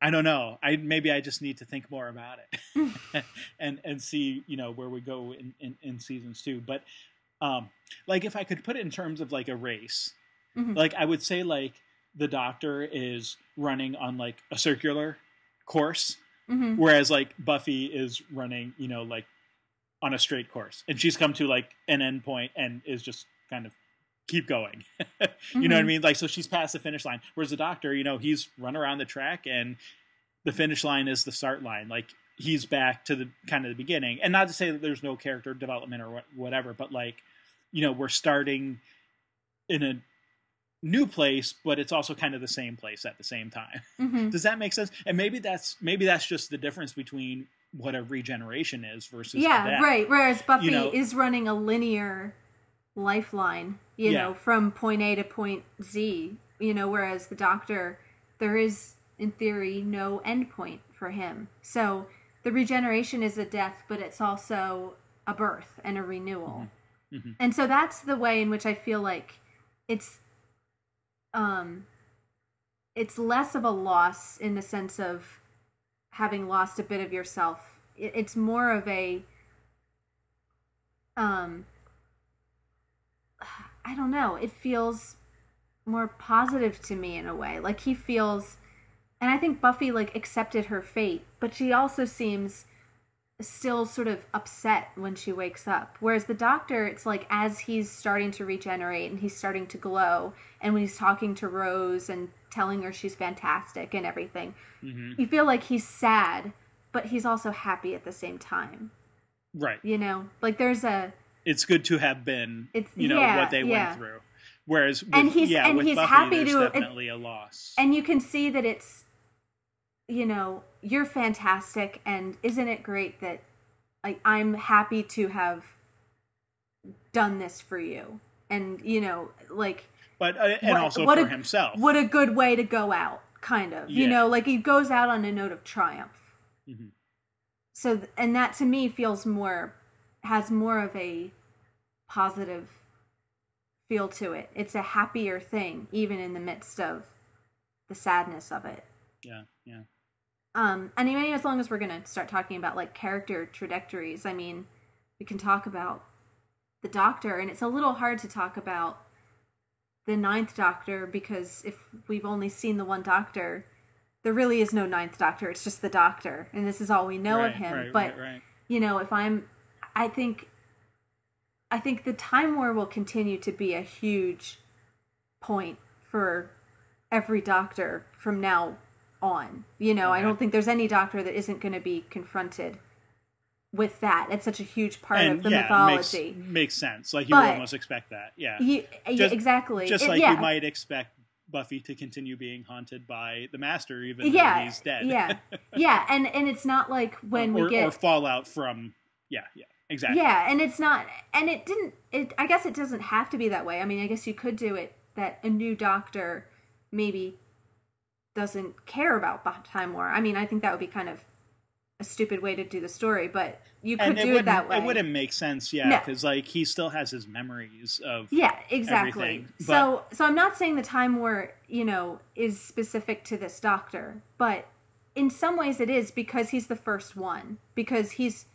I don't know. I maybe I just need to think more about it, and and see you know where we go in, in, in seasons two. But um, like if I could put it in terms of like a race, Mhm. like I would say like the Doctor is running on like a circular course, hmm whereas like Buffy is running you know like on a straight course, and she's come to like an end point and is just kind of keep going. you know what I Mhm. mean? Like so she's past the finish line, whereas the Doctor, you know, he's run around the track and the finish line is the start line. Like he's back to the kind of the beginning, and not to say that there's no character development or what, whatever, but like you know we're starting in a new place, but it's also kind of the same place at the same time. hmm Does that make sense? And maybe that's maybe that's just the difference between what a regeneration is versus yeah right whereas buffy know- is running a linear lifeline you Yeah. know from point a to point z you know whereas the doctor there is in theory no end point for him so the regeneration is a death but it's also a birth and a renewal Mhm. and so that's the way in which i feel like it's um it's less of a loss in the sense of having lost a bit of yourself it's more of a um i don't know. It feels more positive to me in a way. Like he feels and i think buffy like accepted her fate but she also seems still sort of upset when she wakes up. Whereas the doctor it's like as he's starting to regenerate and he's starting to glow and when he's talking to rose and telling her she's fantastic and everything hmm you feel like he's sad but he's also happy at the same time. Right. you know? Like there's a It's good to have been. It's- you know yeah, what they yeah. went through. Whereas, with, And he's- yeah, and he's Buffy, happy to- it- definitely a loss. and you can see that it's you know you're fantastic and isn't it great that like i'm happy to have done this for you and you know like but uh, and what- also what for a- himself. what a good way to go out kind of you know like he goes out on a note of triumph Mhm. so and that to me feels more has more of a positive feel to it it's a happier thing even in the midst of the sadness of it Yeah, yeah. um and I mean, as long as we're gonna start talking about like character trajectories i mean we can talk about the doctor and it's a little hard to talk about the ninth doctor because if we've only seen the one doctor there really is no ninth doctor it's just the doctor and this is all we know right, of him Right, but right, right. you know if i'm i think i think the time war will continue to be a huge point for every doctor from now on you know i don't think there's any doctor that isn't going to be confronted with that. It's such a huge part and of the yeah, mythology. Makes, makes sense. Like you But- would almost expect that. Yeah. You- yeah, Just- exactly. Just It- like yeah. you might expect Buffy to continue being haunted by the Master, even yeah, though he's dead. yeah, yeah, and and it's not like when or, we get or fallout from. Yeah, yeah, exactly. Yeah, and it's not, and it didn't. It I guess it doesn't have to be that way. I mean, I guess you could do it that a new doctor maybe doesn't care about the time war. I mean, I think that would be kind of a stupid way to do the story, but you could do it that way. it wouldn't make sense, yeah, No. because like he still has his memories of. Yeah, exactly. everything, So, so I'm not saying the time war, you know, is specific to this doctor, but in some ways it is because he's the first one. Because he's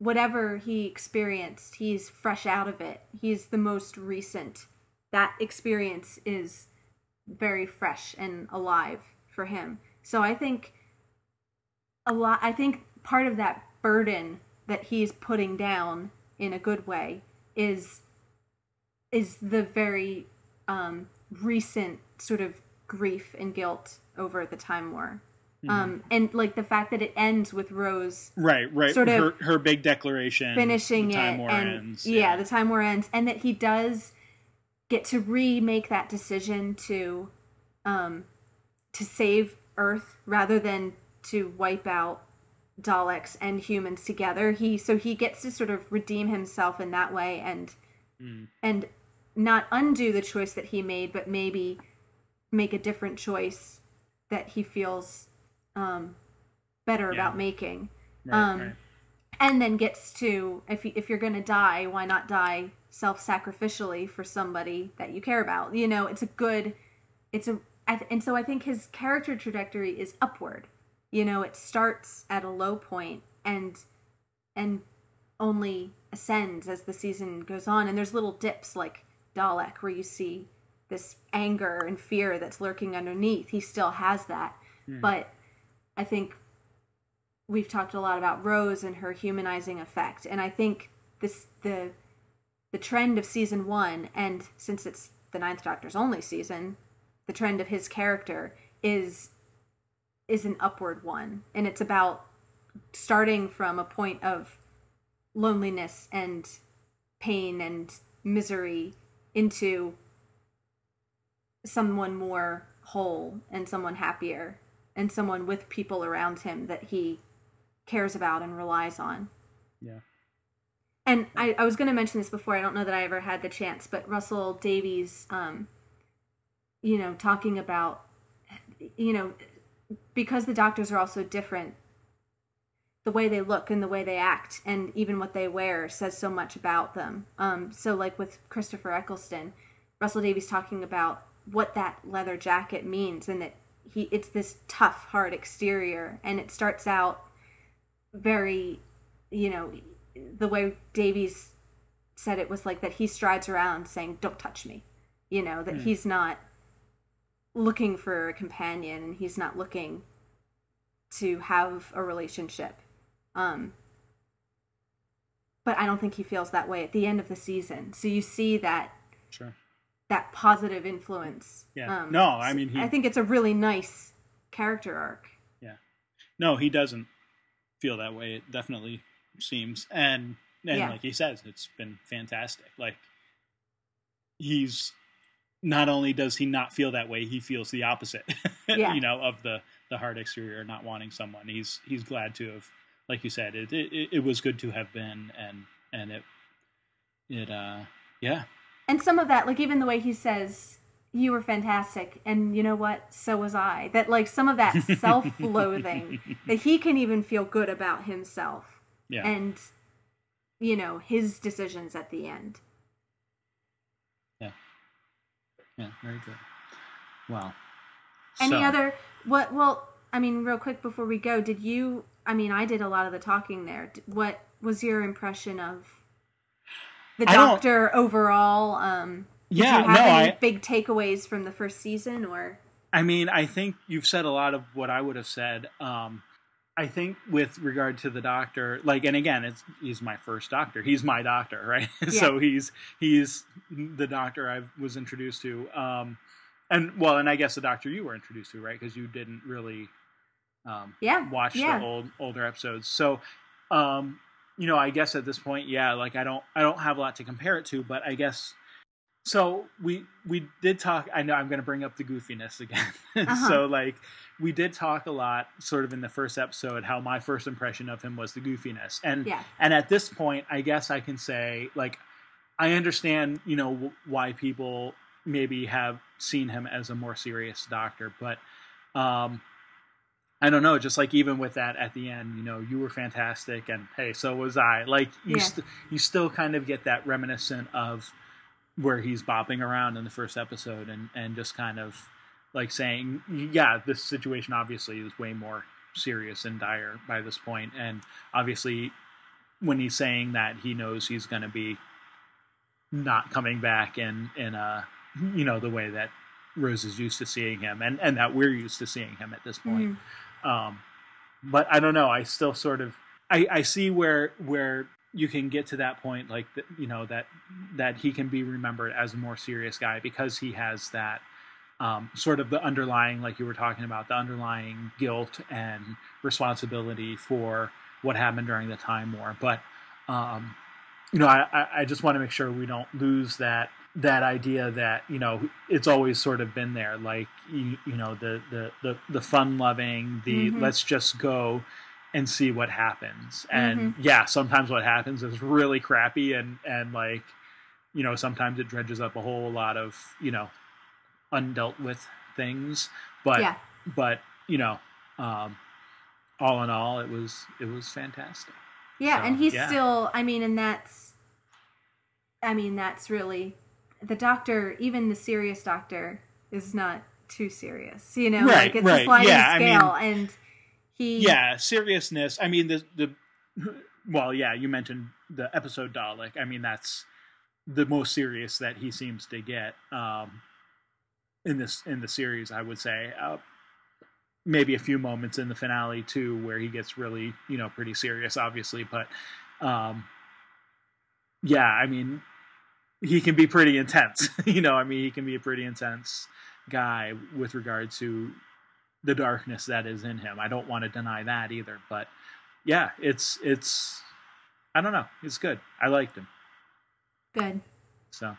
whatever he experienced, he's fresh out of it. He's the most recent. That experience is very fresh and alive for him. So I think a lot. I think part of that burden that he's putting down in a good way is is the very um, recent sort of grief and guilt over the time war. Mm-hmm. Um, and like the fact that it ends with Rose Right, right. sort of her, her big declaration. finishing the time it war and ends. yeah, the time war ends and that he does get to remake that decision to um to save earth rather than to wipe out Daleks and humans together. He so he gets to sort of redeem himself in that way and Mm. and not undo the choice that he made, but maybe make a different choice that he feels um, better Yeah. about making. right, um, right. And then gets to if you, if you're going to die, why not die self-sacrificially for somebody that you care about? You know, it's a good, it's a, I th- and so I think his character trajectory is upward. You know, it starts at a low point and and only ascends as the season goes on. And there's little dips like Dalek where you see this anger and fear that's lurking underneath. He still has that. But I think we've talked a lot about Rose and her humanizing effect. And I think this the the trend of season one, and since it's the Ninth Doctor's only season, the trend of his character is is an upward one. And it's about starting from a point of loneliness and pain and misery into someone more whole and someone happier and someone with people around him that he cares about and relies on. Yeah. And I, I was going to mention this before. I don't know that I ever had the chance, but Russell Davies, um, you know, talking about, you know, because the doctors are also different, the way they look and the way they act and even what they wear says so much about them. Um, so, like with Christopher Eccleston, Russell Davies talking about what that leather jacket means and that he it's this tough, hard exterior, and it starts out very, you know, the way Davies said it was like that he strides around saying, "Don't touch me," you know, that Hmm. he's not looking for a companion and he's not looking to have a relationship. Um, but I don't think he feels that way at the end of the season. So you see that Sure. That positive influence. Yeah. Um, No, I mean, he- I think it's a really nice character arc. Yeah. No, he doesn't feel that way. It definitely seems, and and Yeah. like he says, it's been fantastic. Like he's not only does he not feel that way, he feels the opposite. Yeah. you know, of the the hard exterior, not wanting someone. He's he's glad to have, like you said, it it, it was good to have been, and and it it uh yeah And some of that, like even the way he says, "You were fantastic," and you know what? So was I. That like some of that self-loathing that he can even feel good about himself yeah and you know his decisions at the end. yeah Yeah, very good. Well, Any so- other what? Well, I mean, real quick before we go, did you? I mean, I did a lot of the talking there. What was your impression of the Doctor overall? Um, Yeah, no, I- big takeaways from the first season, or I mean, I think you've said a lot of what I would have said. Um, I think with regard to the doctor, like, and again, it's he's my first doctor. He's my doctor, right? so he's he's the doctor I was introduced to. Um, and well, and I guess the doctor you were introduced to, right? Because you didn't really um, Yeah, watch yeah. the old older episodes. So, um, you know, I guess at this point, yeah, like I don't I don't have a lot to compare it to, but I guess so we we did talk i know i'm going to bring up the goofiness again uh-huh. so like we did talk a lot sort of in the first episode how my first impression of him was the goofiness and yeah. and at this point i guess i can say like i understand you know why people maybe have seen him as a more serious doctor but um I don't know, just like even with that at the end, you know, you were fantastic, and hey, so was I. Like you, yeah. st- you still kind of get that reminiscent of where he's bopping around in the first episode and and just kind of like saying, yeah, this situation obviously is way more serious and dire by this point. and obviously when he's saying that, he knows he's going to be not coming back in in a you know the way that Rose is used to seeing him, and and that we're used to seeing him at this point. Mm-hmm. Um, but I don't know. I still sort of I, I see where where you can get to that point like you know that that he can be remembered as a more serious guy because he has that um, sort of the underlying like you were talking about the underlying guilt and responsibility for what happened during the time war but um, you know I, I just want to make sure we don't lose that that idea that you know it's always sort of been there like you, you know the the the, the fun loving the mm-hmm. let's just go and see what happens. And mm-hmm. yeah, sometimes what happens is really crappy and and like you know, sometimes it dredges up a whole lot of, you know, undealt with things. But yeah. but, you know, um all in all it was it was fantastic. Yeah, so, and he's yeah. still I mean and that's I mean that's really the doctor, even the serious doctor is not too serious. You know, right, like it's right. a sliding yeah, scale I mean, and he yeah seriousness i mean the the well yeah you mentioned the episode dalek i mean that's the most serious that he seems to get um in this in the series i would say uh, maybe a few moments in the finale too where he gets really you know pretty serious obviously but um yeah i mean he can be pretty intense you know i mean he can be a pretty intense guy with regard to the darkness that is in him. I don't want to deny that either, but yeah, it's it's I don't know, it's good. I liked him. Good. So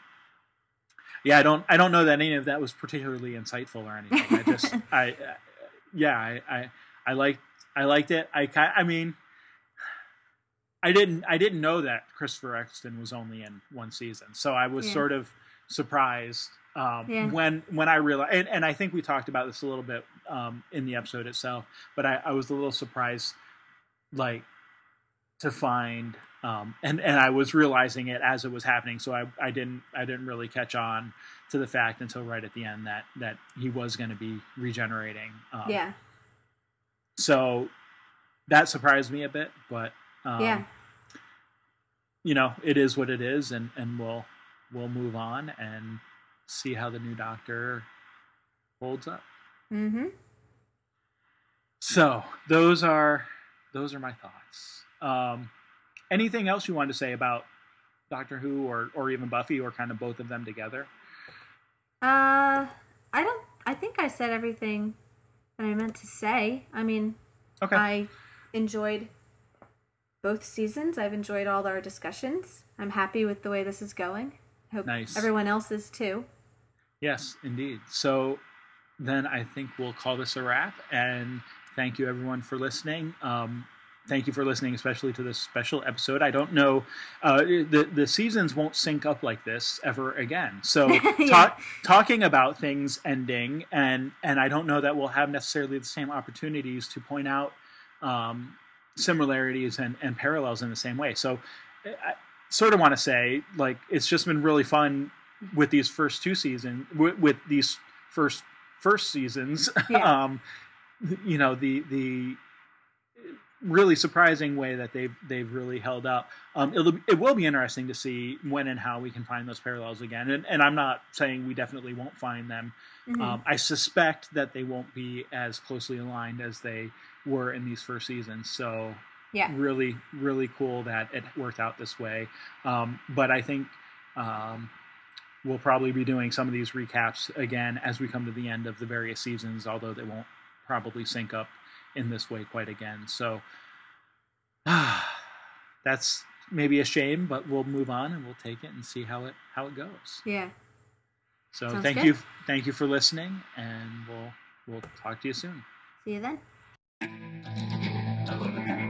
yeah, I don't I don't know that any of that was particularly insightful or anything. I just I yeah, I I I liked I liked it. I I mean I didn't I didn't know that Christopher Eccleston was only in one season. So I was yeah. sort of surprised um, yeah. when when I realized, and, and, I think we talked about this a little bit um, in the episode itself, but I, I, was a little surprised, like to find, um, and and I was realizing it as it was happening, so I, I didn't I didn't really catch on to the fact until right at the end that that he was going to be regenerating. Um, yeah. So that surprised me a bit, but um, yeah, you know, it is what it is, and and we'll we'll move on and see how the new Doctor holds up. Mm-hmm. So those are those are my thoughts. Um, anything else you wanted to say about Doctor Who or or even Buffy or kind of both of them together? Uh, I don't. I think I said everything that I meant to say. I mean, okay. I enjoyed both seasons. I've enjoyed all our discussions. I'm happy with the way this is going. Hope nice. everyone else is too. Yes, indeed. So then I think we'll call this a wrap. And thank you, everyone, for listening. Um, thank you for listening, especially to this special episode. I don't know, uh, the the seasons won't sync up like this ever again. So yeah. talking about things ending, and and I don't know that we'll have necessarily the same opportunities to point out um, similarities and, and parallels in the same way. So I sort of want to say, like, it's just been really fun with these first two seasons with, with these first first seasons yeah. um you know the the really surprising way that they've they've really held up. Um, it'll, it will be interesting to see when and how we can find those parallels again. And, and I'm not saying we definitely won't find them. Mm-hmm. Um, I suspect that they won't be as closely aligned as they were in these first seasons. So yeah, really really cool that it worked out this way. Um, but I think um, we'll probably be doing some of these recaps again as we come to the end of the various seasons, although they won't probably sync up in this way quite again. So, that's maybe a shame, but we'll move on and we'll take it and see how it how it goes. Yeah. So Sounds thank good. you thank you for listening, and we'll we'll talk to you soon. See you then. Thank you.